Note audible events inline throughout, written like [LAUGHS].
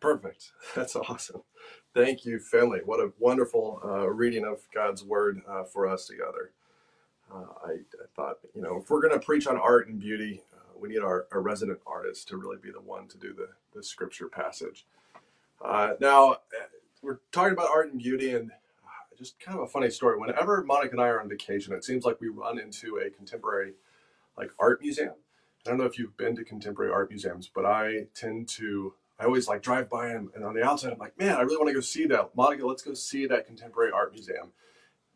Perfect. [LAUGHS] That's awesome. Thank you, Finley. What a wonderful uh, reading of God's word uh, for us together. Uh, I, I, thought, you know, if we're going to preach on art and beauty, uh, we need our, our, resident artist to really be the one to do the, the scripture passage. Uh, now, we're talking about art and beauty, and just kind of a funny story. Whenever Monica and I are on vacation, it seems like we run into a contemporary like art museum. I don't know if you've been to contemporary art museums, but I tend to I always like drive by them, and on the outside, I'm like, man, I really want to go see that. Monica, let's go see that contemporary art museum.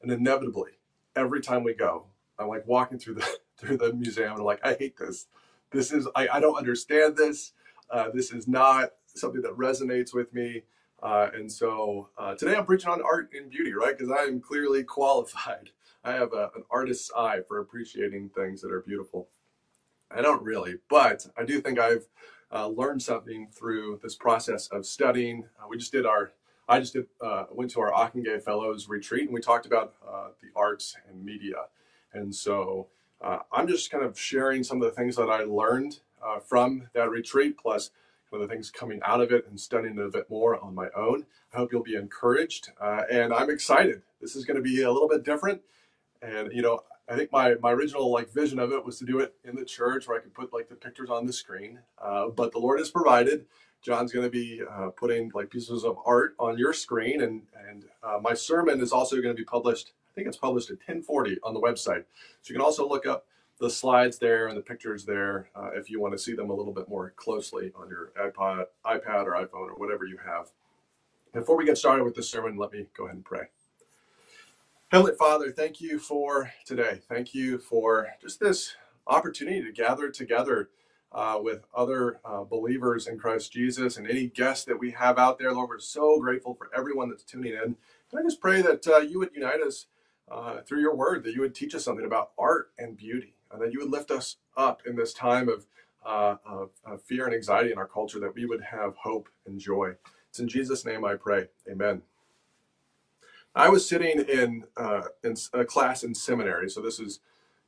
And inevitably, every time we go, I'm like walking through the [LAUGHS] through the museum, and I'm like, I hate this. This is I, I don't understand this. Uh, this is not something that resonates with me. Uh, and so uh, today I'm preaching on art and beauty, right? Because I am clearly [LAUGHS] qualified. I have a, an artist's eye for appreciating things that are beautiful. I don't really, but I do think I've uh, learned something through this process of studying. Uh, we just did our, I just did, uh, went to our Ockenga Fellows retreat and we talked about uh, the arts and media. And so I'm just kind of sharing some of the things that I learned from that retreat, plus of the things coming out of it and studying it a bit more on my own. I hope you'll be encouraged. and I'm excited. This is going to be a little bit different. And, you know, I think my, my original like vision of it was to do it in the church where I could put like the pictures on the screen. Uh, but the Lord has provided. John's going to be uh, putting like pieces of art on your screen, and and uh, my sermon is also going to be published. I think it's published at 10:40 on the website. So you can also look up the slides there and the pictures there uh, if you want to see them a little bit more closely on your iPod, iPad, or iPhone, or whatever you have. Before we get started with the sermon, let me go ahead and pray. Heavenly Father, thank you for today. Thank you for just this opportunity to gather together uh, with other uh, believers in Christ Jesus and any guests that we have out there. Lord, we're so grateful for everyone that's tuning in. And I just pray that uh, you would unite us uh, through your word, that you would teach us something about art and beauty, and that you would lift us up in this time of, uh, of, of fear and anxiety in our culture, that we would have hope and joy. It's in Jesus' name I pray. Amen. I was sitting in uh, in a class in seminary, so this is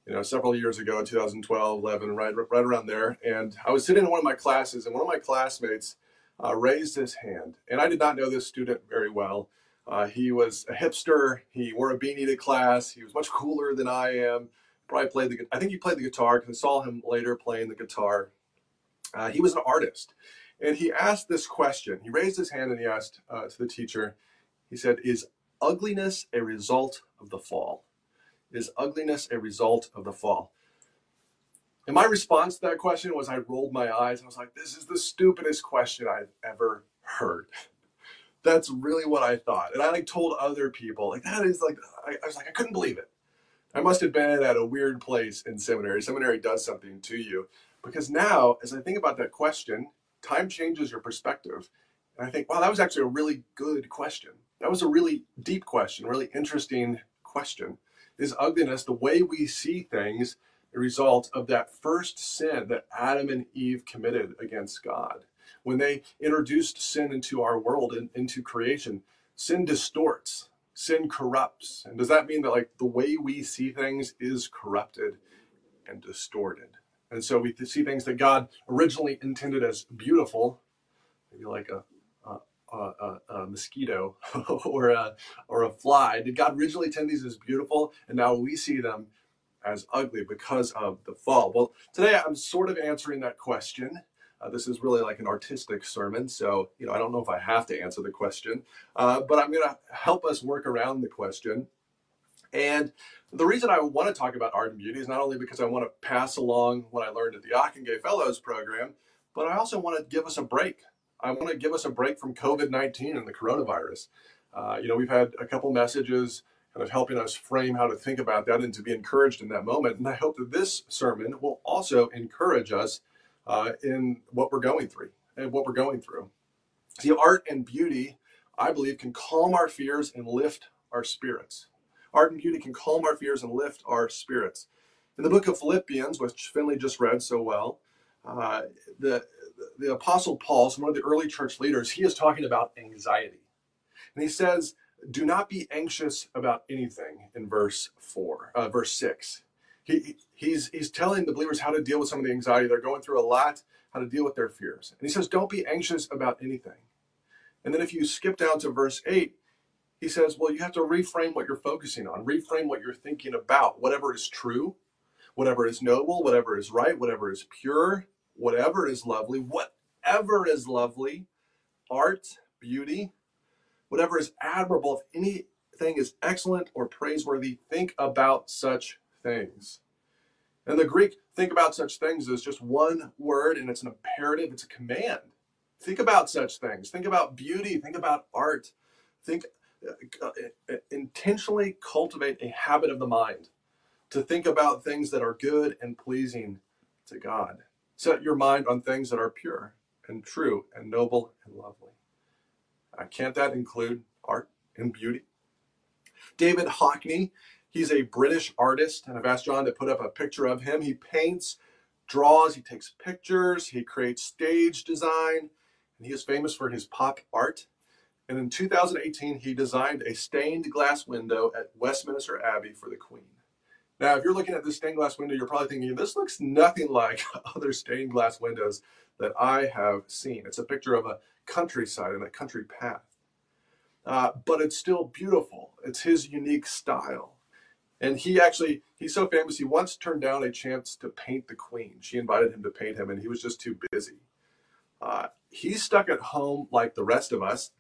you know several years ago, 2012, 11, right right around there, and I was sitting in one of my classes, and one of my classmates uh, raised his hand, and I did not know this student very well. Uh, he was a hipster. He wore a beanie to class. He was much cooler than I am. Probably played the. I think he played the guitar because I saw him later playing the guitar. Uh, he was an artist, and he asked this question. He raised his hand and he asked uh, to the teacher. He said, "Is ugliness a result of the fall? Is ugliness a result of the fall? And my response to that question was I rolled my eyes I was like, this is the stupidest question I've ever heard. [LAUGHS] That's really what I thought. And I like told other people, like, that is like, I, I was like, I couldn't believe it. I must have been at a weird place in seminary. Seminary does something to you. Because now, as I think about that question, time changes your perspective. And I think, wow, that was actually a really good question. That was a really deep question, really interesting question. Is ugliness the way we see things result of that first sin that Adam and Eve committed against God? When they introduced sin into our world and into creation, sin distorts, sin corrupts. And does that mean that like the way we see things is corrupted and distorted? And so we see things that God originally intended as beautiful, maybe like a a, a, mosquito [LAUGHS] or a or a fly? Did God originally intend these as beautiful, and now we see them as ugly because of the fall? Well, today I'm sort of answering that question. Uh, this is really like an artistic sermon, so you know I don't know if I have to answer the question, uh, but I'm going to help us work around the question. And the reason I want to talk about art and beauty is not only because I want to pass along what I learned at the Ockenga Fellows program, but I also want to give us a break I want to give us a break from COVID 19 and the coronavirus. Uh, you know, we've had a couple messages kind of helping us frame how to think about that and to be encouraged in that moment. And I hope that this sermon will also encourage us uh, in what we're going through and what we're going through. See, art and beauty, I believe, can calm our fears and lift our spirits. Art and beauty can calm our fears and lift our spirits. In the book of Philippians, which Finley just read so well, uh, the, the Apostle Paul, one of the early church leaders, he is talking about anxiety. And he says, do not be anxious about anything in verse 4, uh, verse 6. He, he's, he's telling the believers how to deal with some of the anxiety. They're going through a lot, how to deal with their fears. And he says, don't be anxious about anything. And then if you skip down to verse 8, he says, well, you have to reframe what you're focusing on, reframe what you're thinking about, whatever is true, whatever is noble, whatever is right, whatever is pure, whatever is lovely, whatever is lovely, art, beauty, whatever is admirable, if anything is excellent or praiseworthy, think about such things. And the Greek, think about such things, is just one word and it's an imperative, it's a command. Think about such things. Think about beauty. Think about art. Think, uh, uh, intentionally cultivate a habit of the mind to think about things that are good and pleasing to God. Set your mind on things that are pure and true and noble and lovely. Uh, can't that include art and beauty? David Hockney, he's a British artist, and I've asked John to put up a picture of him. He paints, draws, he takes pictures, he creates stage design, and he is famous for his pop art. And in 2018, he designed a stained glass window at Westminster Abbey for the Queen. Now, if you're looking at this stained glass window, you're probably thinking, this looks nothing like [LAUGHS] other stained glass windows that I have seen. It's a picture of a countryside and a country path. Uh, but it's still beautiful. It's his unique style. And he actually, he's so famous, he once turned down a chance to paint the queen. She invited him to paint him, and he was just too busy. Uh, he's stuck at home like the rest of us.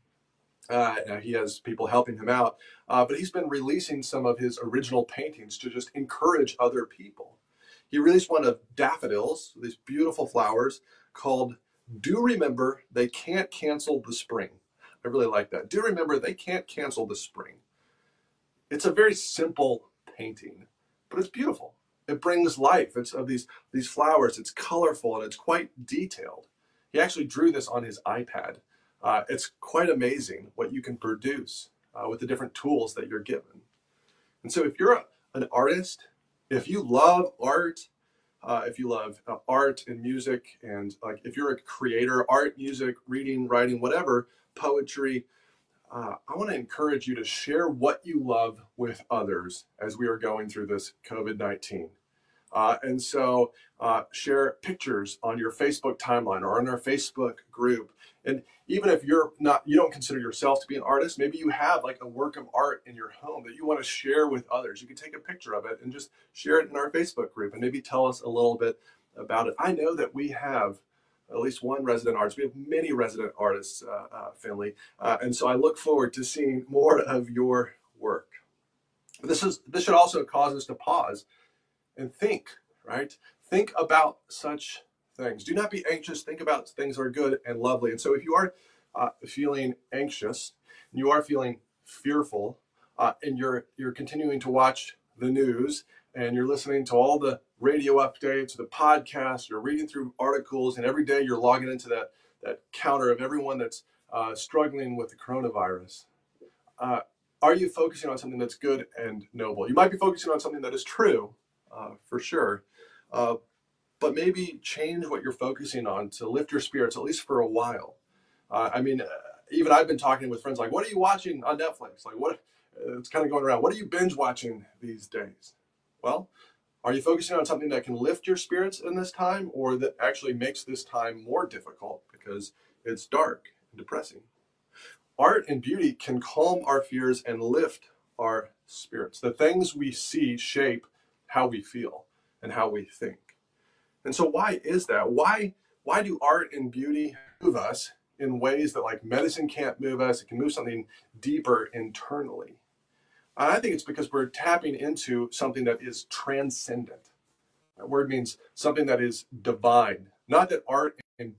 Uh, he has people helping him out, uh, but he's been releasing some of his original paintings to just encourage other people. He released one of daffodils, these beautiful flowers, called do remember they can't cancel the spring. I really like that. Do remember they can't cancel the spring. It's a very simple painting, but it's beautiful. It brings life. It's of these these flowers. It's colorful and it's quite detailed. He actually drew this on his iPad. Uh, it's quite amazing what you can produce uh, with the different tools that you're given. And so, if you're a, an artist, if you love art, uh, if you love uh, art and music, and like if you're a creator, art, music, reading, writing, whatever, poetry, uh, I want to encourage you to share what you love with others as we are going through this COVID 19. Uh, and so uh, share pictures on your Facebook timeline or on our Facebook group. And even if you're not, you don't consider yourself to be an artist, maybe you have like a work of art in your home that you want to share with others. You can take a picture of it and just share it in our Facebook group and maybe tell us a little bit about it. I know that we have at least one resident artist. We have many resident artists, uh, uh, Finley, uh, and so I look forward to seeing more of your work. This is this should also cause us to pause and think, right? Think about such things. Do not be anxious. Think about things that are good and lovely. And so, if you are uh, feeling anxious, and you are feeling fearful, uh, and you're you're continuing to watch the news, and you're listening to all the radio updates, the podcast, you're reading through articles, and every day you're logging into that that counter of everyone that's uh, struggling with the coronavirus. Uh, are you focusing on something that's good and noble? You might be focusing on something that is true, uh, for sure. Uh, but maybe change what you're focusing on to lift your spirits, at least for a while. Uh, I mean, uh, even I've been talking with friends like, what are you watching on Netflix? Like, what? It's kind of going around. What are you binge watching these days? Well, are you focusing on something that can lift your spirits in this time or that actually makes this time more difficult because it's dark and depressing? Art and beauty can calm our fears and lift our spirits. The things we see shape how we feel and how we think. And so why is that? Why why do art and beauty move us in ways that like medicine can't move us? It can move something deeper internally. I think it's because we're tapping into something that is transcendent. That word means something that is divine. Not that art and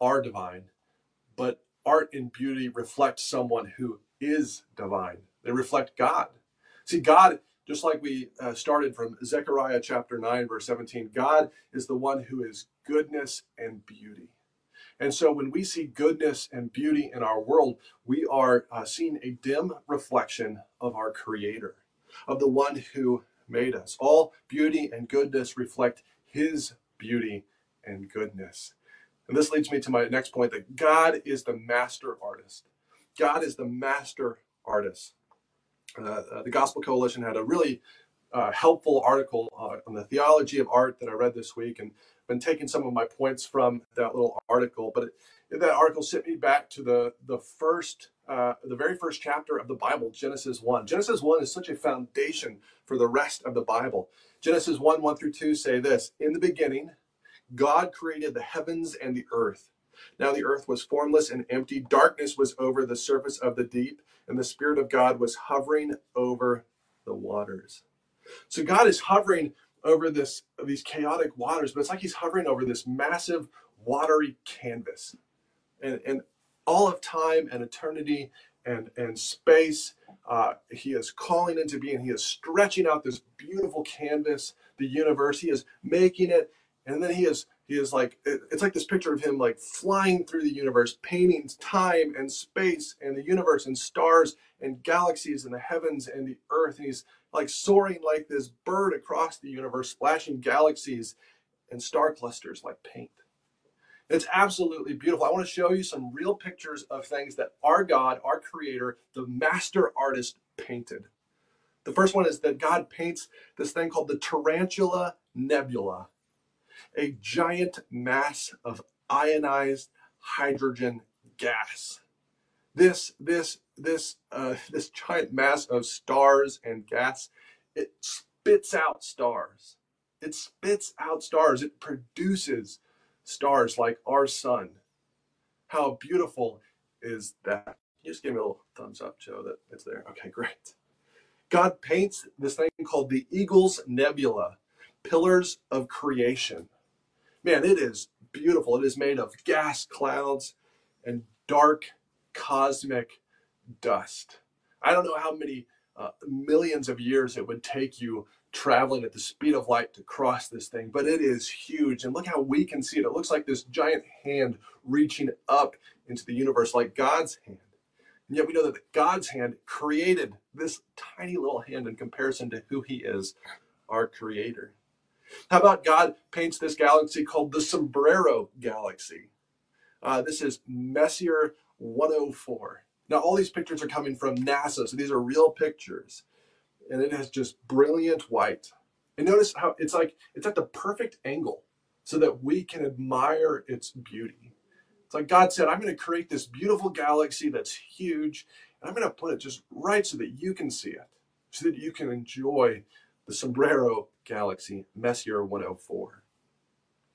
are divine, but art and beauty reflect someone who is divine. They reflect God. See, God, just like we uh, started from Zechariah chapter 9, verse 17, God is the one who is goodness and beauty. And so when we see goodness and beauty in our world, we are uh, seeing a dim reflection of our Creator, of the one who made us. All beauty and goodness reflect His beauty and goodness. And this leads me to my next point that God is the master artist. God is the master artist. Uh, uh, the Gospel Coalition had a really uh, helpful article uh, on the theology of art that I read this week, and been taking some of my points from that little article. But it, that article sent me back to the the first, uh, the very first chapter of the Bible, Genesis one. Genesis one is such a foundation for the rest of the Bible. Genesis one one through two say this: In the beginning, God created the heavens and the earth. Now the earth was formless and empty. Darkness was over the surface of the deep, and the Spirit of God was hovering over the waters. So God is hovering over this these chaotic waters, but it's like he's hovering over this massive watery canvas. And, and all of time and eternity and, and space, uh, he is calling into being. He is stretching out this beautiful canvas, the universe. He is making it, and then he is he is like it's like this picture of him like flying through the universe painting time and space and the universe and stars and galaxies and the heavens and the earth. And he's like soaring like this bird across the universe splashing galaxies and star clusters like paint. It's absolutely beautiful. I want to show you some real pictures of things that our god our creator the master artist painted. The first one is that god paints this thing called the tarantula nebula a giant mass of ionized hydrogen gas. This, this, this, uh, [LAUGHS] this giant mass of stars and gas, it spits out stars. It spits out stars. It produces stars like our sun. How beautiful is that? You just give me a little thumbs up, Joe, that it's there. Okay, great. God paints this thing called the Eagles Nebula, pillars of creation man, it is beautiful. It is made of gas clouds and dark cosmic dust. I don't know how many uh, millions of years it would take you traveling at the speed of light to cross this thing, but it is huge. And look how we can see it. It looks like this giant hand reaching up into the universe like God's hand. And yet we know that God's hand created this tiny little hand in comparison to who he is, our creator. How about God paints this galaxy called the Sombrero Galaxy? Uh, this is Messier 104. Now, all these pictures are coming from NASA, so these are real pictures. And it has just brilliant white. And notice how it's like it's at the perfect angle so that we can admire its beauty. It's like God said, I'm going to create this beautiful galaxy that's huge, and I'm going to put it just right so that you can see it, so that you can enjoy the Sombrero Galaxy, Messier 104.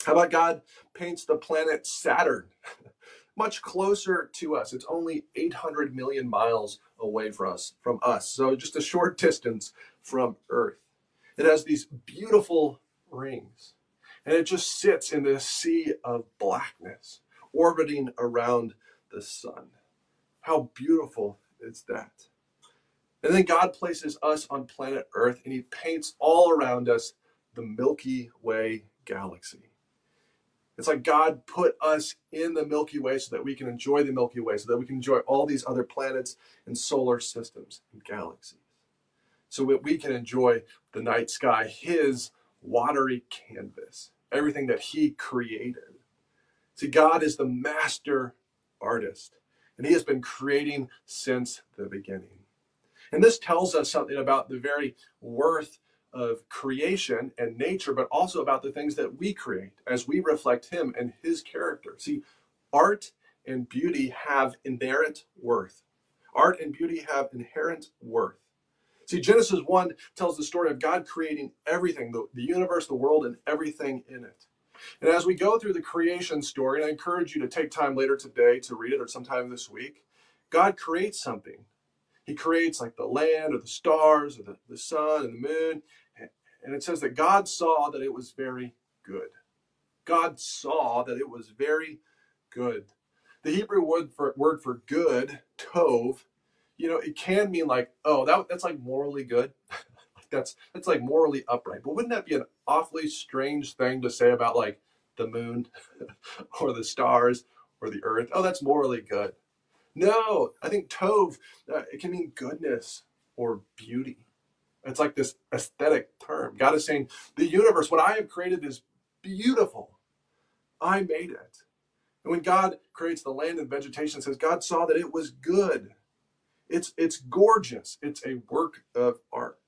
How about God paints the planet Saturn [LAUGHS] much closer to us? It's only 800 million miles away from us, from us. So just a short [LAUGHS] distance from Earth. It has these beautiful rings, and it just sits in this sea of blackness, orbiting around the sun. How beautiful is that? And then God places us on planet Earth and He paints all around us the Milky Way galaxy. It's like God put us in the Milky Way so that we can enjoy the Milky Way, so that we can enjoy all these other planets and solar systems and galaxies. So that we can enjoy the night sky, His watery canvas, everything that He created. See, God is the master artist, and He has been creating since the beginning. And this tells us something about the very worth of creation and nature, but also about the things that we create as we reflect Him and His character. See, art and beauty have inherent worth. Art and beauty have inherent worth. See, Genesis 1 tells the story of God creating everything the, the universe, the world, and everything in it. And as we go through the creation story, and I encourage you to take time later today to read it or sometime this week, God creates something he creates like the land or the stars or the, the sun and the moon. And it says that God saw that it was very good. God saw that it was very good. The Hebrew word for, word for good, tov, you know, it can mean like, oh, that, that's like morally good. [LAUGHS] that's that's like morally upright. But wouldn't that be an awfully strange thing to say about like the moon [LAUGHS] or the stars or the earth? Oh, that's morally good. No, I think tov uh, it can mean goodness or beauty. It's like this aesthetic term. God is saying the universe, what I have created, is beautiful. I made it. And when God creates the land and vegetation, says God saw that it was good. It's it's gorgeous. It's a work of art.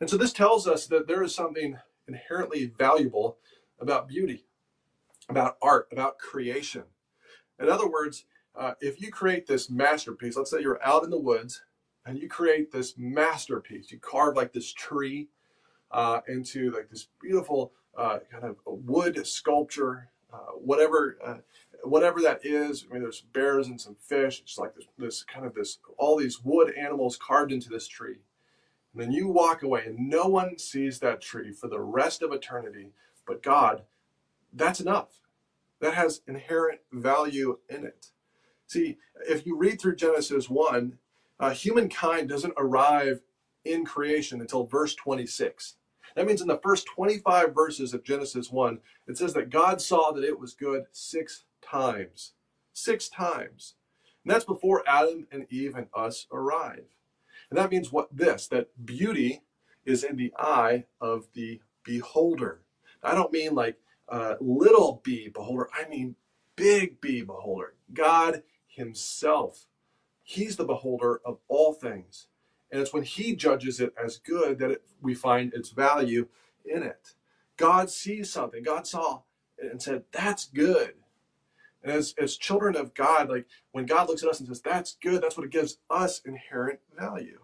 And so this tells us that there is something inherently valuable about beauty, about art, about creation. In other words, uh, if you create this masterpiece, let's say you're out in the woods and you create this masterpiece, you carve like this tree uh, into like this beautiful uh, kind of wood sculpture, uh, whatever uh, whatever that is. I mean, there's bears and some fish. It's like this, this kind of this all these wood animals carved into this tree. And then you walk away and no one sees that tree for the rest of eternity but God. That's enough. That has inherent value in it. See, if you read through Genesis 1, uh, humankind doesn't arrive in creation until verse 26. That means in the first 25 verses of Genesis 1, it says that God saw that it was good six times. Six times. And that's before Adam and Eve and us arrive. And that means what this that beauty is in the eye of the beholder. I don't mean like uh, little b beholder, I mean big B beholder. God Himself. He's the beholder of all things. And it's when He judges it as good that it, we find its value in it. God sees something. God saw and said, That's good. And as, as children of God, like when God looks at us and says, that's good, that's what it gives us inherent value.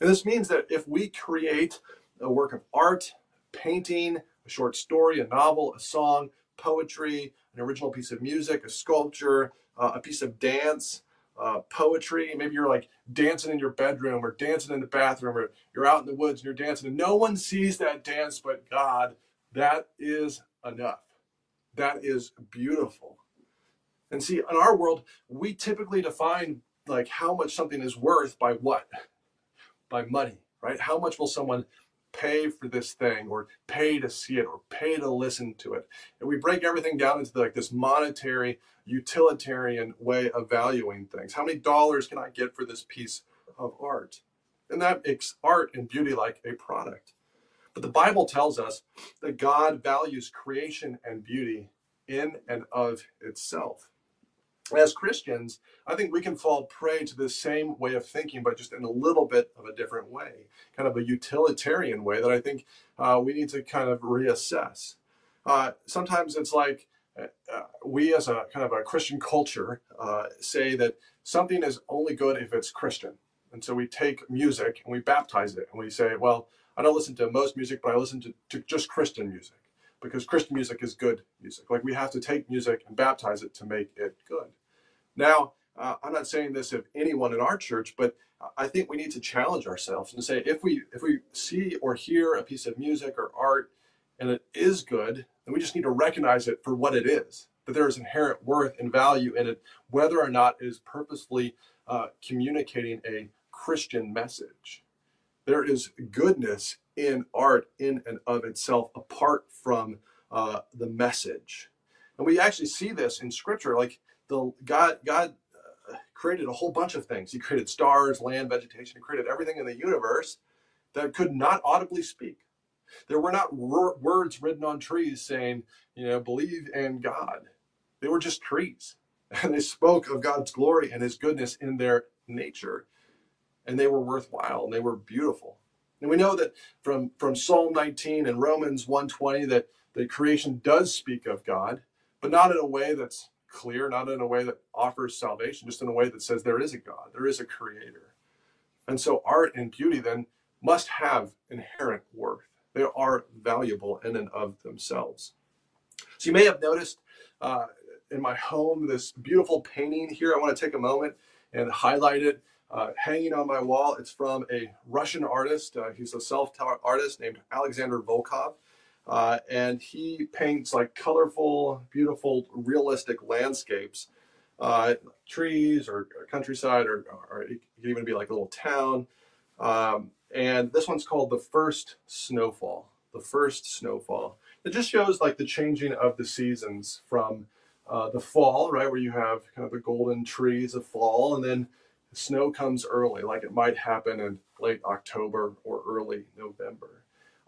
And this means that if we create a work of art, painting, a short story, a novel, a song, poetry, an original piece of music, a sculpture, uh, a piece of dance, uh, poetry. Maybe you're like dancing in your bedroom or dancing in the bathroom or you're out in the woods and you're dancing and no one sees that dance but God. That is enough. That is beautiful. And see, in our world, we typically define like how much something is worth by what? By money, right? How much will someone pay for this thing or pay to see it or pay to listen to it? And we break everything down into like this monetary, utilitarian way of valuing things. How many dollars can I get for this piece of art? And that makes art and beauty like a product. But the Bible tells us that God values creation and beauty in and of itself as Christians, I think we can fall prey to the same way of thinking, but just in a little bit of a different way, kind of a utilitarian way that I think uh, we need to kind of reassess. Uh, sometimes it's like uh, uh we, as a kind of a Christian culture, uh, say that something is only good if it's Christian. And so we take music and we baptize it and we say, well, I don't listen to most music, but I listen to, to just Christian music because Christian music is good music. Like we have to take music and baptize it to make it good. Now, uh, I'm not saying this of anyone in our church, but I think we need to challenge ourselves and say if we if we see or hear a piece of music or art and it is good, then we just need to recognize it for what it is. That there is inherent worth and value in it, whether or not it is purposefully uh, communicating a Christian message. There is goodness in art in and of itself, apart from uh, the message. And we actually see this in Scripture. Like the God God uh, created a whole bunch of things. He created stars, land, vegetation. He created everything in the universe that could not audibly speak. There were not words written on trees saying, you know, believe in God. They were just trees. [LAUGHS] And they spoke of God's glory and his goodness in their nature. And they were worthwhile and they were beautiful. And we know that from, from Psalm 19 and Romans 120 that the creation does speak of God, but not in a way that's clear, not in a way that offers salvation, just in a way that says there is a God, there is a creator. And so art and beauty then must have inherent worth. They are valuable in and of themselves. So you may have noticed uh, in my home this beautiful painting here. I want to take a moment and highlight it. Uh, hanging on my wall, it's from a Russian artist. Uh, he's a self-taught artist named Alexander Volkov. Uh, and he paints like colorful, beautiful, realistic landscapes. uh, trees or, or countryside, or, or, it could even be like a little town. Um, and this one's called the first snowfall. The first snowfall. It just shows like the changing of the seasons from uh, the fall, right, where you have kind of the golden trees of fall, and then snow comes early, like it might happen in late October or early November.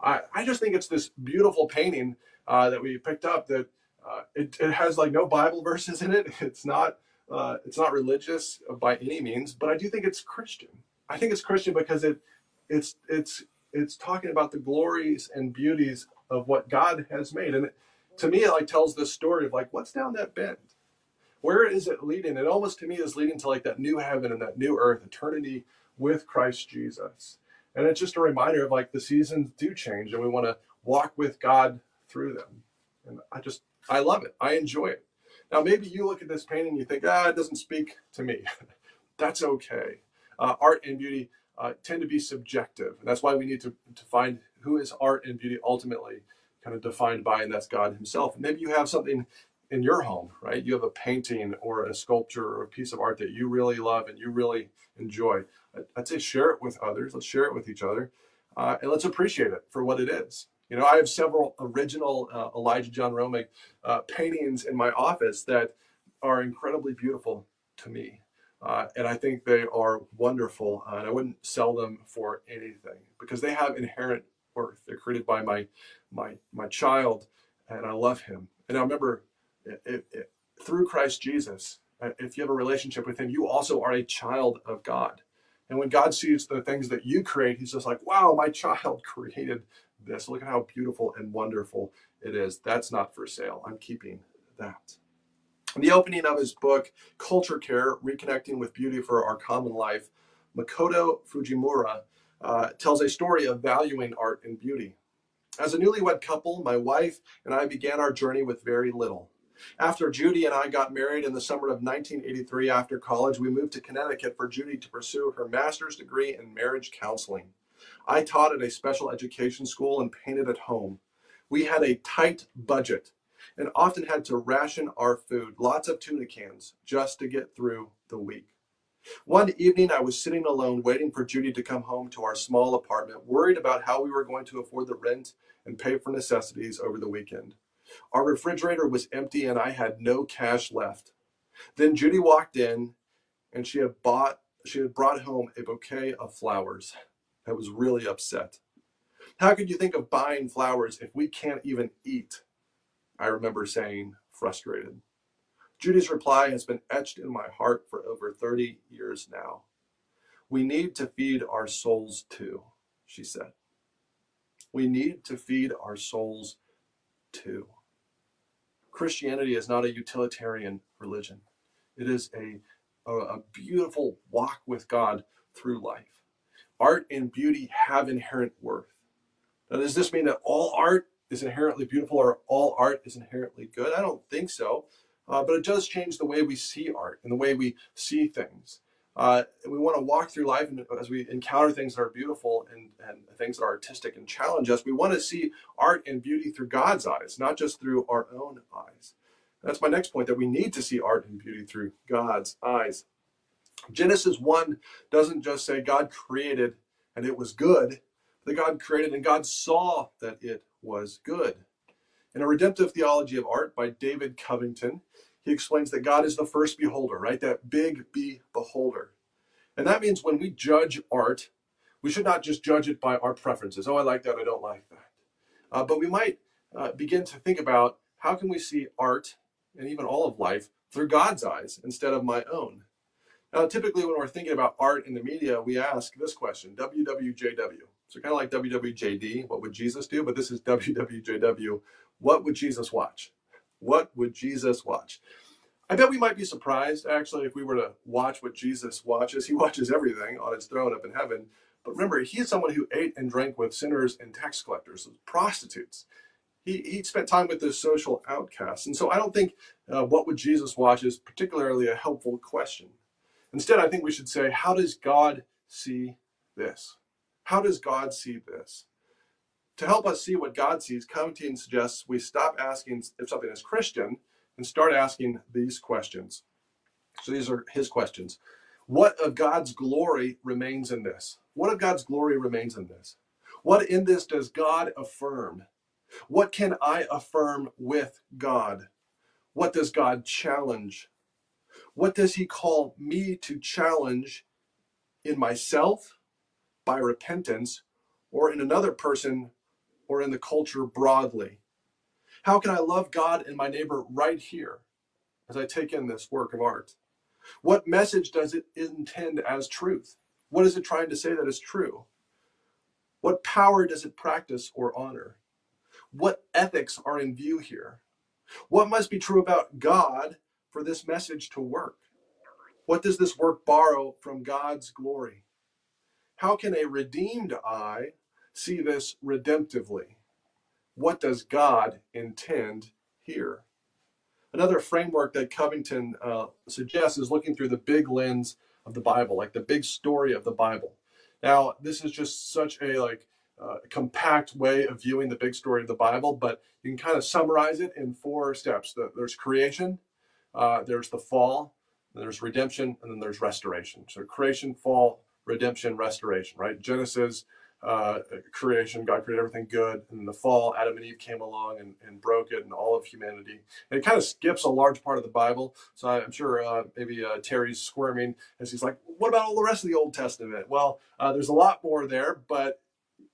I, I just think it's this beautiful painting uh, that we picked up that uh, it, it has like no Bible [LAUGHS] verses in it. It's not uh, it's not religious by any means, but I do think it's Christian. I think it's Christian because it it's it's it's talking about the glories and beauties of what God has made, and it, to me, it like tells this story of like what's down that bend. Where is it leading? It almost to me is leading to like that new heaven and that new earth, eternity with Christ Jesus. And it's just a reminder of like the seasons do change, and we want to walk with God through them. And I just I love it. I enjoy it. Now, maybe you look at this painting and you think, ah, it doesn't speak to me. [LAUGHS] that's okay. Uh, art and beauty uh, tend to be subjective. And that's why we need to, to find who is art and beauty ultimately kind of defined by, and that's God Himself. maybe you have something in your home, right? You have a painting or a sculpture or a piece of art that you really love and you really enjoy. I'd say share it with others. Let's share it with each other. Uh, and let's appreciate it for what it is. You know, I have several original uh, Elijah John Romig uh, paintings in my office that are incredibly beautiful to me. Uh, and I think they are wonderful. Uh, and I wouldn't sell them for anything because they have inherent worth. They're created by my my my child, and I love him. And I remember it, it, through Christ Jesus, uh, if you have a relationship with Him, you also are a child of God. And when God sees the things that you create, He's just like, "Wow, my child [LAUGHS] created this. Look at how beautiful and wonderful it is. That's not for sale. I'm keeping that. In the opening of his book, Culture Care Reconnecting with Beauty for Our Common Life, Makoto Fujimura uh, tells a story of valuing art and beauty. As a newlywed couple, my wife and I began our journey with very little. After Judy and I got married in the summer of 1983 after college, we moved to Connecticut for Judy to pursue her master's degree in marriage counseling. I taught at a special education school and painted at home. We had a tight budget and often had to ration our food, lots of tuna cans, just to get through the week. One evening, I was sitting alone waiting for Judy to come home to our small apartment, worried about how we were going to afford the rent and pay for necessities over the weekend. Our refrigerator was empty and I had no cash left. Then Judy walked in and she had bought she had brought home a bouquet of flowers. I was really upset. How could you think of buying flowers if we can't even eat? I remember saying, frustrated. Judy's reply has been etched in my heart for over 30 years now. We need to feed our souls too, she said. We need to feed our souls too. Christianity is not a utilitarian religion. It is a, a, a beautiful walk with God through life. Art and beauty have inherent worth. Now, does this mean that all art is inherently beautiful or all art is inherently good? I don't think so. Uh, but it does change the way we see art and the way we see things. Uh, we want to walk through life and as we encounter things that are beautiful and, and things that are artistic and challenge us, we want to see art and beauty through God's eyes, not just through our own eyes. That's my next point that we need to see art and beauty through God's eyes. Genesis 1 doesn't just say God created and it was good, that God created and God saw that it was good. In a redemptive theology of art by David Covington, he explains that God is the first beholder, right? That big B beholder. And that means when we judge art, we should not just judge it by our preferences. Oh, I like that, I don't like that. Uh, but we might uh, begin to think about how can we see art and even all of life through God's eyes instead of my own. Now, typically when we're thinking about art in the media, we ask this question, WWJW. So kind of like WWJD, what would Jesus do? But this is WWJW, what would Jesus watch? What would Jesus watch? I bet we might be surprised, actually, if we were to watch what Jesus watches. He [LAUGHS] watches everything on his throne up in heaven. But remember, he is someone who ate and drank with sinners and tax collectors, prostitutes. He, he spent time with the social outcasts. And so I don't think uh, what would Jesus watch is particularly a helpful question. Instead, I think we should say, how does God see this? How does God see this? To help us see what God sees, Covington suggests we stop asking if something is Christian and start asking these questions. So these are his questions. What of God's glory remains in this? What of God's glory remains in this? What in this does God affirm? What can I affirm with God? What does God challenge? What does he call me to challenge in myself by repentance or in another person or in the culture broadly? How can I love God and my neighbor right here as I take in this work of art? What message does it intend as truth? What is it trying to say that is true? What power does it practice or honor? What ethics are in view here? What must be true about God for this message to work? What does this work borrow from God's glory? How can a redeemed eye see this redemptively? What does God intend here? Another framework that Covington uh, suggests is looking through the big lens of the Bible, like the big story of the Bible. Now, this is just such a like uh, compact way of viewing the big story of the Bible, but you can kind of summarize it in four steps. There's creation, uh, there's the fall, there's redemption, and then there's restoration. So creation, fall, redemption, restoration. Right? Genesis uh, creation, God created everything good. And in the fall, Adam and Eve came along and, and broke it and all of humanity. And it kind of skips a large part of the Bible. So I'm sure uh, maybe uh, Terry's squirming as he's like, what about all the rest of the Old Testament? Well, uh, there's a lot more there, but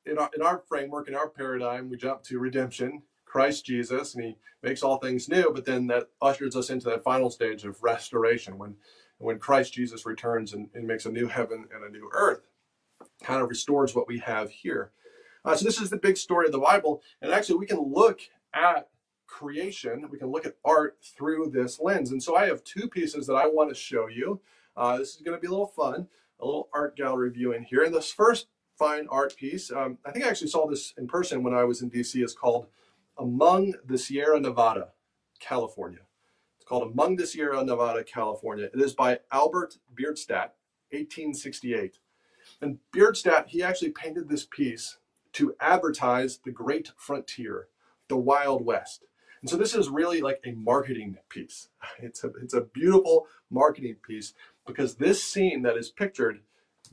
in our, in our framework, in our paradigm, we jump to redemption, Christ Jesus, and he makes all things new. But then that ushers us into that final stage of restoration when, when Christ Jesus returns and, and makes a new heaven and a new earth kind of restores what we have here. Uh, so this is the big story of the Bible, and actually we can look at creation, we can look at art through this lens. And so I have two pieces that I want to show you. Uh, this is going to be a little fun, a little art gallery view in here. And this first fine art piece, um, I think I actually saw this in person when I was in DC. It's called Among the Sierra Nevada, California. It's called Among the Sierra Nevada, California. It is by Albert Bierstadt, 1868. And Bierstadt, he actually painted this piece to advertise the great frontier, the Wild West. And so this is really like a marketing piece. [LAUGHS] It's a, it's a beautiful marketing piece because this scene that is pictured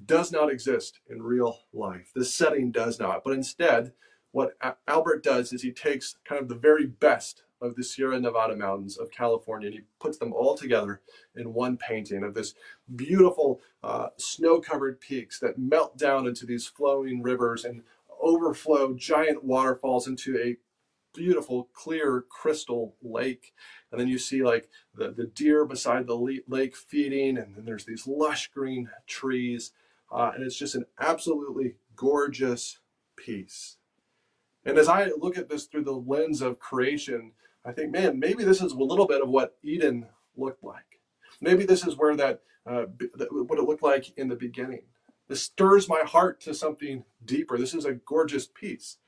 does not exist in real life. This setting does not. But instead, what Albert does is he takes kind of the very best of the Sierra Nevada mountains of California, and he puts them all together in one painting of this beautiful uh, snow-covered peaks that melt down into these flowing rivers and overflow giant waterfalls into a beautiful clear crystal lake. And then you see like the, the deer beside the lake feeding and then there's these lush green trees. Uh, and it's just an absolutely gorgeous piece. And as i look at this through the lens of creation I think, man, maybe this is a little bit of what Eden looked like. Maybe this is where that, uh, what it looked like in the beginning. This stirs my heart to something deeper. This is a gorgeous piece.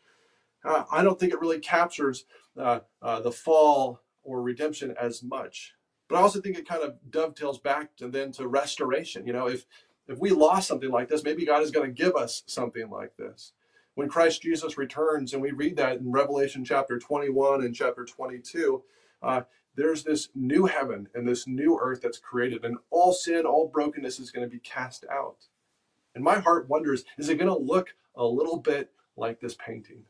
Uh, I don't think it really captures uh, uh, the fall or redemption as much, but I also think it kind of dovetails back to then to restoration. You know, if if we lost something like this, maybe God is going to give us something like this when Christ Jesus returns, and we read that in Revelation chapter 21 and chapter 22, uh, there's this new heaven and this new earth that's created, and all sin, all brokenness is going to be cast out. And my heart wonders is it going to look a little bit like this painting?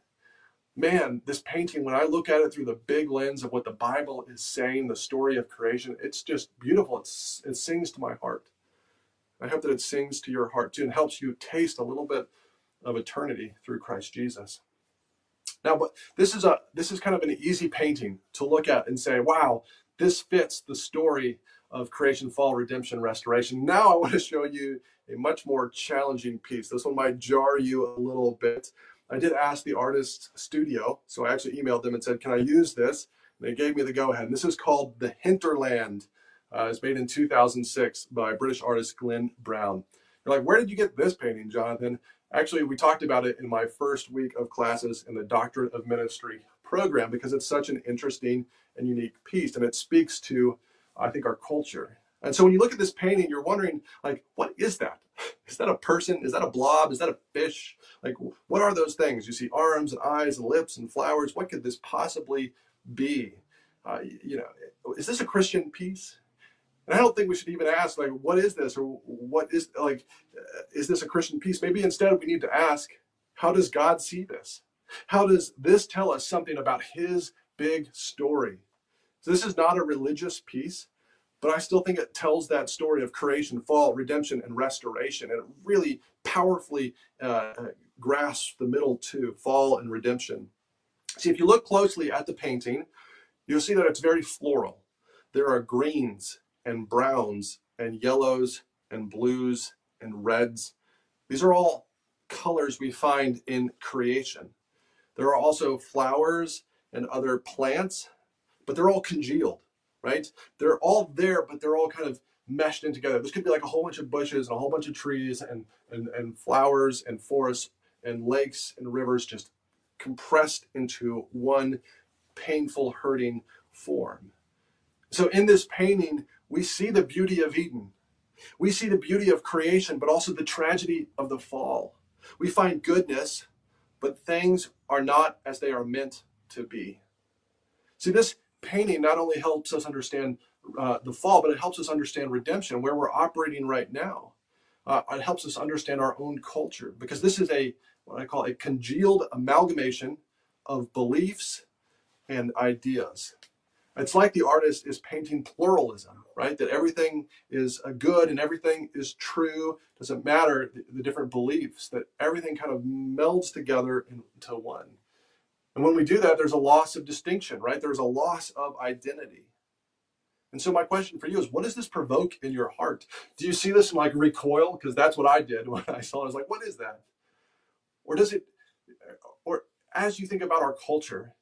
Man, this painting, when I look at it through the big lens of what the Bible is saying, the story of creation, it's just beautiful. It's, it sings to my heart. I hope that it sings to your heart too and helps you taste a little bit of eternity through Christ Jesus. Now, but this is a this is kind of an easy painting to look at and say, wow, this fits the story of creation, fall, redemption, restoration. Now I want to show you a much more challenging piece. This one might jar you a little bit. I did ask the artist studio, so I actually emailed them and said, "Can I use this?" And they gave me the go-ahead. And this is called the Hinterland. Uh, it's made in 2006 by British artist Glenn Brown. You're like, where did you get this painting, Jonathan? Actually, we talked about it in my first week of classes in the Doctorate of Ministry program because it's such an interesting and unique piece and it speaks to, I think, our culture. And so when you look at this painting, you're wondering, like, what is that? [LAUGHS] Is that a person? Is that a blob? Is that a fish? Like, what are those things? You see arms and eyes and lips and flowers. What could this possibly be? Uh, you know, is this a Christian piece? And I don't think we should even ask, like, what is this? Or what is, like, is this a Christian piece? Maybe instead we need to ask, how does God see this? How does this tell us something about his big story? So this is not a religious piece, but I still think it tells that story of creation, fall, redemption, and restoration. And it really powerfully uh, grasps the middle two fall and redemption. See, if you look closely at the painting, you'll see that it's very floral. There are greens and browns and yellows and blues and reds. These are all colors we find in creation. There are also flowers and other plants, but they're all congealed, right? They're all there, but they're all kind of meshed in together. This could be like a whole bunch of bushes and a whole bunch of trees and, and, and flowers and forests and lakes and rivers just compressed into one painful, hurting form. So in this painting, we see the beauty of Eden. We see the beauty of creation, but also the tragedy of the fall. We find goodness, but things are not as they are meant to be. See, this painting not only helps us understand uh, the fall, but it helps us understand redemption, where we're operating right now. Uh, it helps us understand our own culture because this is a what I call a congealed amalgamation of beliefs and ideas. It's like the artist is painting pluralism, right? That everything is a good and everything is true. Doesn't matter the, the different beliefs, that everything kind of melds together into one. And when we do that, there's a loss of distinction, right? There's a loss of identity. And so my question for you is, what does this provoke in your heart? Do you see this and like recoil? Because that's what I did [LAUGHS] when I saw it. I was like, what is that? Or does it, or as you think about our culture,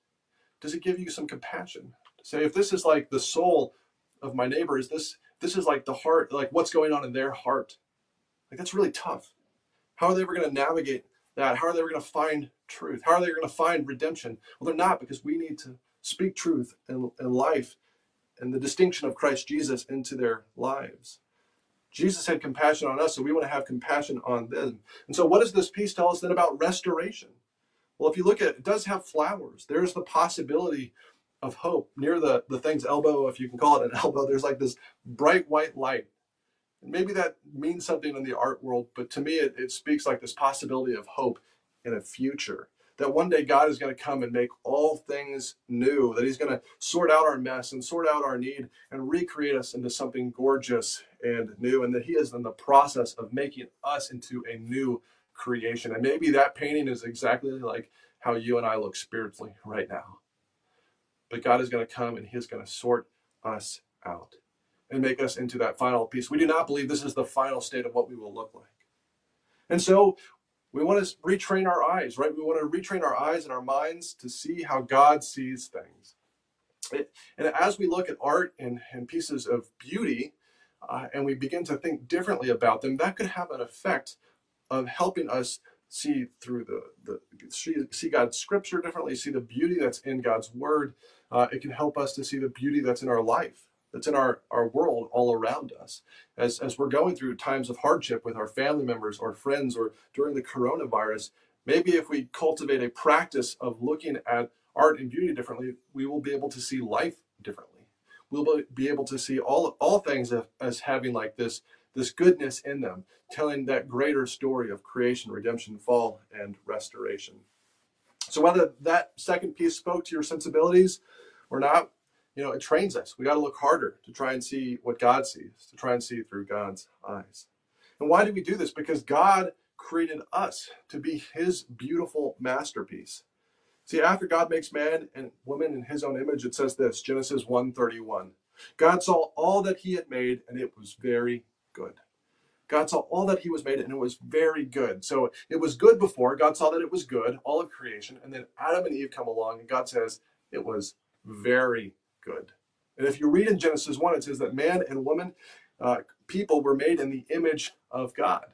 does it give you some compassion? Say, if this is like the soul of my neighbor, is this this is like the heart, like what's going on in their heart? Like that's really tough. How are they ever going to navigate that? How are they ever going to find truth? How are they going to find redemption? Well, they're not because we need to speak truth and, and life and the distinction of Christ Jesus into their lives. Jesus had compassion on us, so we want to have compassion on them. And so, what does this piece tell us then about restoration? Well, if you look at it, it does have flowers. There's the possibility of hope near the, the thing's elbow, if you can call it an [LAUGHS] elbow. There's like this bright white light. And maybe that means something in the art world, but to me, it, it speaks like this possibility of hope in a future that one day God is going to come and make all things new, that He's going to sort out our mess and sort out our need and recreate us into something gorgeous and new, and that He is in the process of making us into a new creation. And maybe that painting is exactly like how you and I look spiritually right now. But God is going to come and He's going to sort us out and make us into that final piece. We do not believe this is the final state of what we will look like. And so we want to retrain our eyes, right? We want to retrain our eyes and our minds to see how God sees things. It, and as we look at art and, and pieces of beauty, uh, and we begin to think differently about them, that could have an effect of helping us see through the, the see, see God's scripture differently, see the beauty that's in God's word. Uh, it can help us to see the beauty that's in our life that's in our, our world all around us. As, as we're going through times of hardship with our family members or friends or during the coronavirus, maybe if we cultivate a practice of looking at art and beauty differently, we will be able to see life differently. We'll be able to see all, all things as having like this, this goodness in them, telling that greater story of creation, redemption, fall, and restoration. So whether that second piece spoke to your sensibilities or not, you know, it trains us. We got to look harder to try and see what God sees, to try and see through God's eyes. And why do we do this? Because God created us to be his beautiful masterpiece. See, after God makes man and woman in his own image, it says this, Genesis 1:31. God saw all that he had made and it was very good. God saw all that he was made and it was very good. So it was good before. God saw that it was good, all of creation, and then Adam and Eve come along and God says it was very good. And if you read in Genesis 1, it says that man and woman, uh, people were made in the image of God.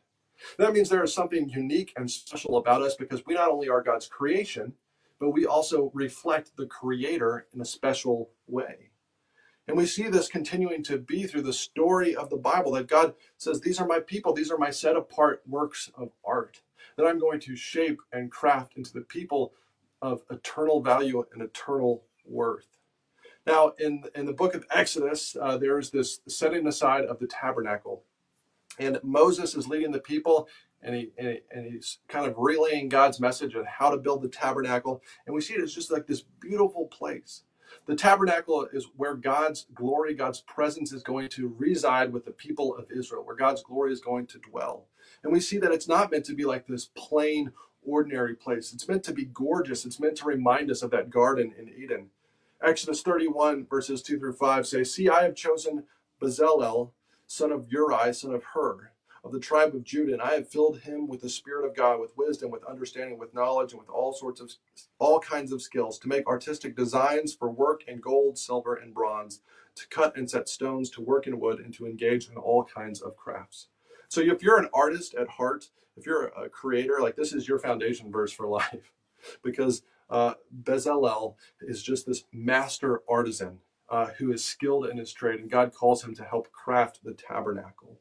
That means there is something unique and special about us because we not only are God's creation, but we also reflect the Creator in a special way. And we see this continuing to be through the story of the Bible that God says, These are my people, these are my set apart works of art that I'm going to shape and craft into the people of eternal value and eternal worth. Now, in in the book of Exodus, uh, there's this setting aside of the tabernacle, and Moses is leading the people, and he, and, he, and he's kind of relaying God's message on how to build the tabernacle, and we see it as just like this beautiful place. The tabernacle is where God's glory, God's presence is going to reside with the people of Israel, where God's glory is going to dwell. And we see that it's not meant to be like this plain, ordinary place. It's meant to be gorgeous. It's meant to remind us of that garden in Eden. Exodus 31, verses 2 through 5 say, See, I have chosen Bezalel, son of Uri, son of Hur, of the tribe of Judah, and I have filled him with the Spirit of God, with wisdom, with understanding, with knowledge, and with all sorts of all kinds of skills, to make artistic designs for work in gold, silver, and bronze, to cut and set stones, to work in wood, and to engage in all kinds of crafts. So if you're an artist at heart, if you're a creator, like this is your foundation verse for [LAUGHS] life, because uh, Bezalel is just this master artisan uh, who is skilled in his trade, and God calls him to help craft the tabernacle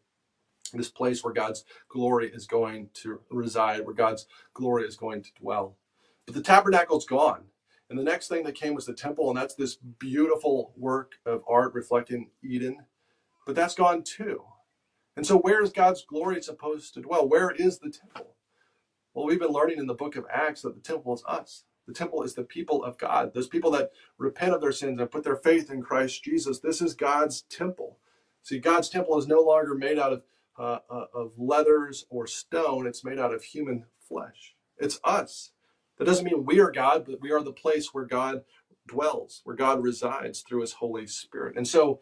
this place where God's glory is going to reside, where God's glory is going to dwell. But the tabernacle's gone. And the next thing that came was the temple, and that's this beautiful work of art reflecting Eden. But that's gone too. And so, where is God's glory supposed to dwell? Where is the temple? Well, we've been learning in the book of Acts that the temple is us. The temple is the people of God, those people that repent of their sins and put their faith in Christ Jesus. This is God's temple. See, God's temple is no longer made out of uh, uh, of leathers or stone. It's made out of human flesh. It's us. That doesn't mean we are God, but we are the place where God dwells, where God resides through his Holy Spirit. And so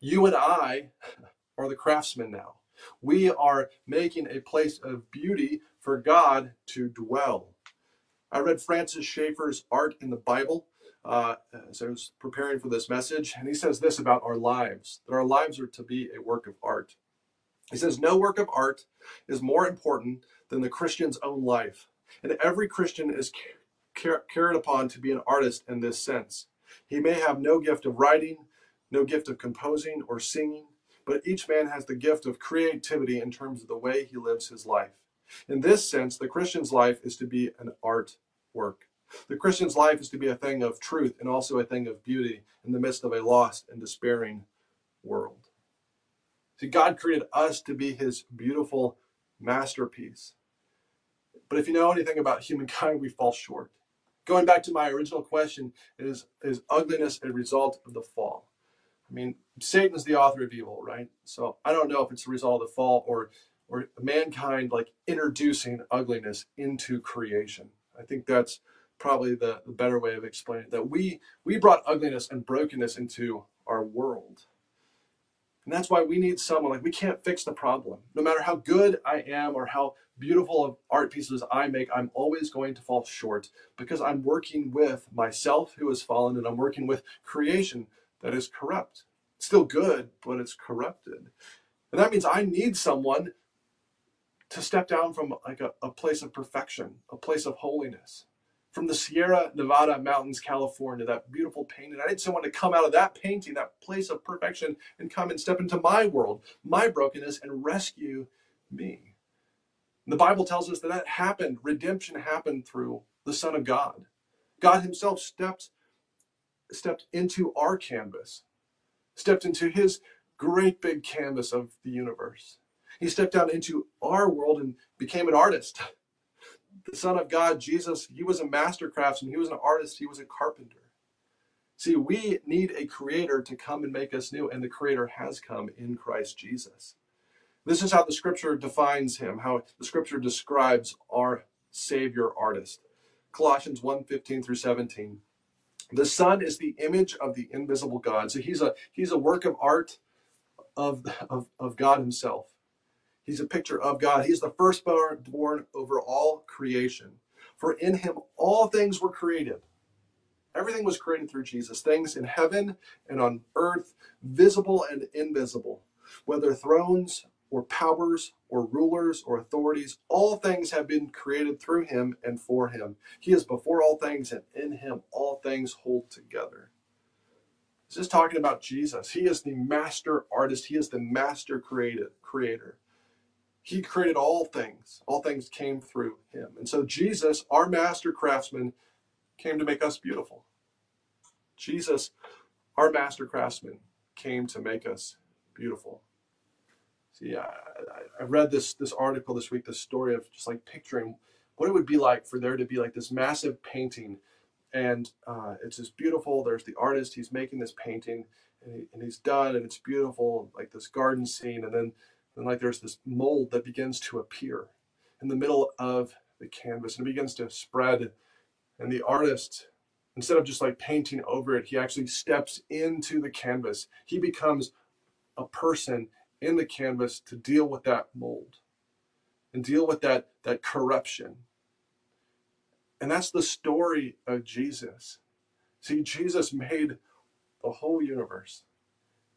you and I [LAUGHS] are the craftsmen now. We are making a place of beauty for God to dwell. I read Francis Schaeffer's Art in the Bible uh, as I was preparing for this message, and he says this about our lives that our lives are to be a work of art. He says, No work of art is more important than the Christian's own life. And every Christian is carried upon to be an artist in this sense. He may have no gift of writing, no gift of composing or singing, but each man has the gift of creativity in terms of the way he lives his life. In this sense, the Christian's life is to be an art work. The Christian's life is to be a thing of truth and also a thing of beauty in the midst of a lost and despairing world. See, God created us to be his beautiful masterpiece. But if you know anything about humankind, we fall short. Going back to my original question, is, is ugliness a result of the fall? I mean, Satan is the author of evil, right? So I don't know if it's a result of the fall or or mankind like introducing ugliness into creation. I think that's probably the, the better way of explaining it. That we we brought ugliness and brokenness into our world. And that's why we need someone like we can't fix the problem. No matter how good I am or how beautiful of art pieces I make, I'm always going to fall short because I'm working with myself who has fallen and I'm working with creation that is corrupt. It's still good, but it's corrupted. And that means I need someone to step down from like a, a place of perfection, a place of holiness from the Sierra Nevada mountains, California, that beautiful painting. I need someone to come out of that painting, that place of perfection, and come and step into my world, my brokenness, and rescue me. And the Bible tells us that that happened. Redemption happened through the Son of God. God Himself stepped, stepped into our canvas, stepped into His great big canvas of the universe. He stepped out into our world and became an artist the Son of God, Jesus, he was a master craftsman, he was an artist, he was a carpenter. See, we need a creator to come and make us new, and the creator has come in Christ Jesus. This is how the scripture defines him, how the scripture describes our Savior artist. Colossians 1 15 through 17. The Son is the image of the invisible God. So he's a he's a work of art of, of, of God Himself. He's a picture of God. He's the firstborn born over all creation. For in him all things were created. Everything was created through Jesus, things in heaven and on earth, visible and invisible, whether thrones or powers or rulers or authorities, all things have been created through him and for him. He is before all things, and in him all things hold together. This is talking about Jesus. He is the master artist, he is the master created creator. He created all things. All things came through him. And so Jesus, our master craftsman, came to make us beautiful. Jesus our master craftsman came to make us beautiful. See, I, I read this this article this week, this story of just like picturing what it would be like for there to be like this massive painting, and uh, it's just beautiful. There's the artist; he's making this painting, and, he, and he's done, and it's beautiful, like this garden scene, and then then like there's this mold that begins to appear in the middle of the canvas, and it begins to spread, and the artist instead of just like painting over it, he actually steps into the canvas. He becomes a person in the canvas to deal with that mold and deal with that, that corruption. And that's the story of Jesus. See, Jesus made the whole universe.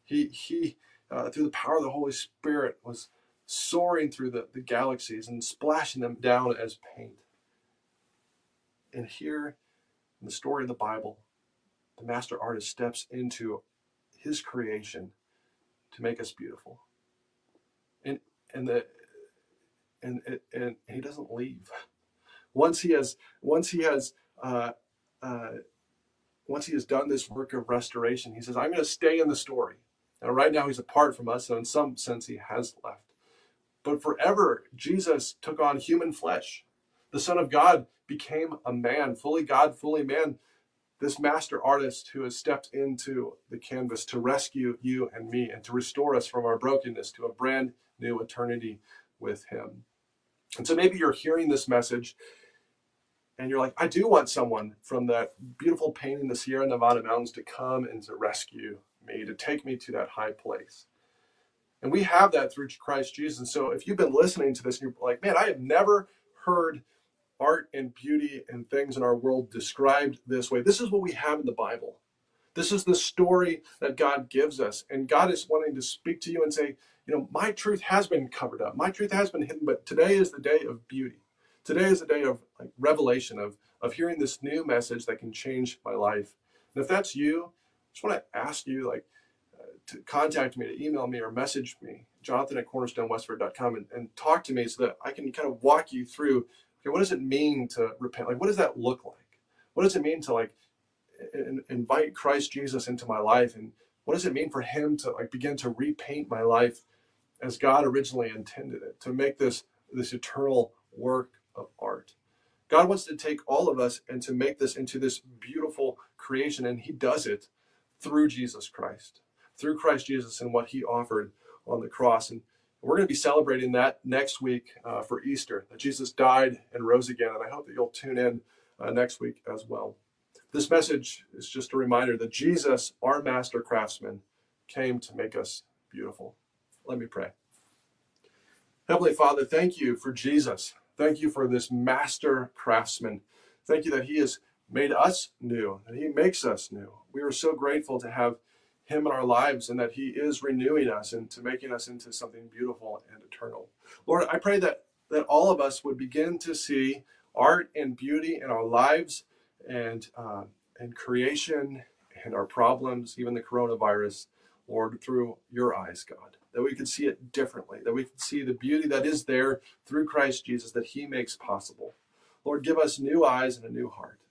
He, he uh, through the power of the Holy Spirit, was soaring through the, the galaxies and splashing them down as paint. And here in the story of the Bible, the master artist steps into his creation to make us beautiful. And and the and and, he doesn't leave. [LAUGHS] Once he has once he has uh, uh, once he has done this work of restoration, he says, "I'm going to stay in the story." Now, right now, he's apart from us, so in some sense, he has left. But forever, Jesus took on human flesh. The Son of God became a man, fully God, fully man. This master artist who has stepped into the canvas to rescue you and me and to restore us from our brokenness to a brand new eternity with Him. And so maybe you're hearing this message and you're like, I do want someone from that beautiful painting, the Sierra Nevada mountains, to come and to rescue me, to take me to that high place. And we have that through Christ Jesus. And so if you've been listening to this and you're like, man, I have never heard art and beauty and things in our world described this way. This is what we have in the Bible. This is the story that God gives us. And God is wanting to speak to you and say, you know, my truth has been covered up. My truth has been hidden, but today is the day of beauty. Today is the day of like revelation of of hearing this new message that can change my life. And if that's you, just want to ask you like uh, to contact me, to email me or message me, Jonathan at cornerstonewestford.com and, and talk to me so that I can kind of walk you through okay, what does it mean to repent? Like, what does that look like? What does it mean to like in, invite Christ Jesus into my life? And what does it mean for him to like begin to repaint my life as God originally intended it, to make this this eternal work of art? God wants to take all of us and to make this into this beautiful creation, and He does it through Jesus Christ, through Christ Jesus and what He offered on the cross. And we're going to be celebrating that next week uh, for Easter, that Jesus died and rose again. And I hope that you'll tune in uh, next week as well. This message is just a reminder that Jesus, our master craftsman, came to make us beautiful. Let me pray. Heavenly Father, thank you for Jesus. Thank you for this master craftsman. Thank you that he has made us new, that he makes us new. We are so grateful to have him in our lives and that he is renewing us and to making us into something beautiful and eternal. Lord, I pray that that all of us would begin to see art and beauty in our lives and uh, and creation and our problems, even the coronavirus, Lord, through your eyes, God. That we could see it differently, that we could see the beauty that is there through Christ Jesus that he makes possible. Lord, give us new eyes and a new heart.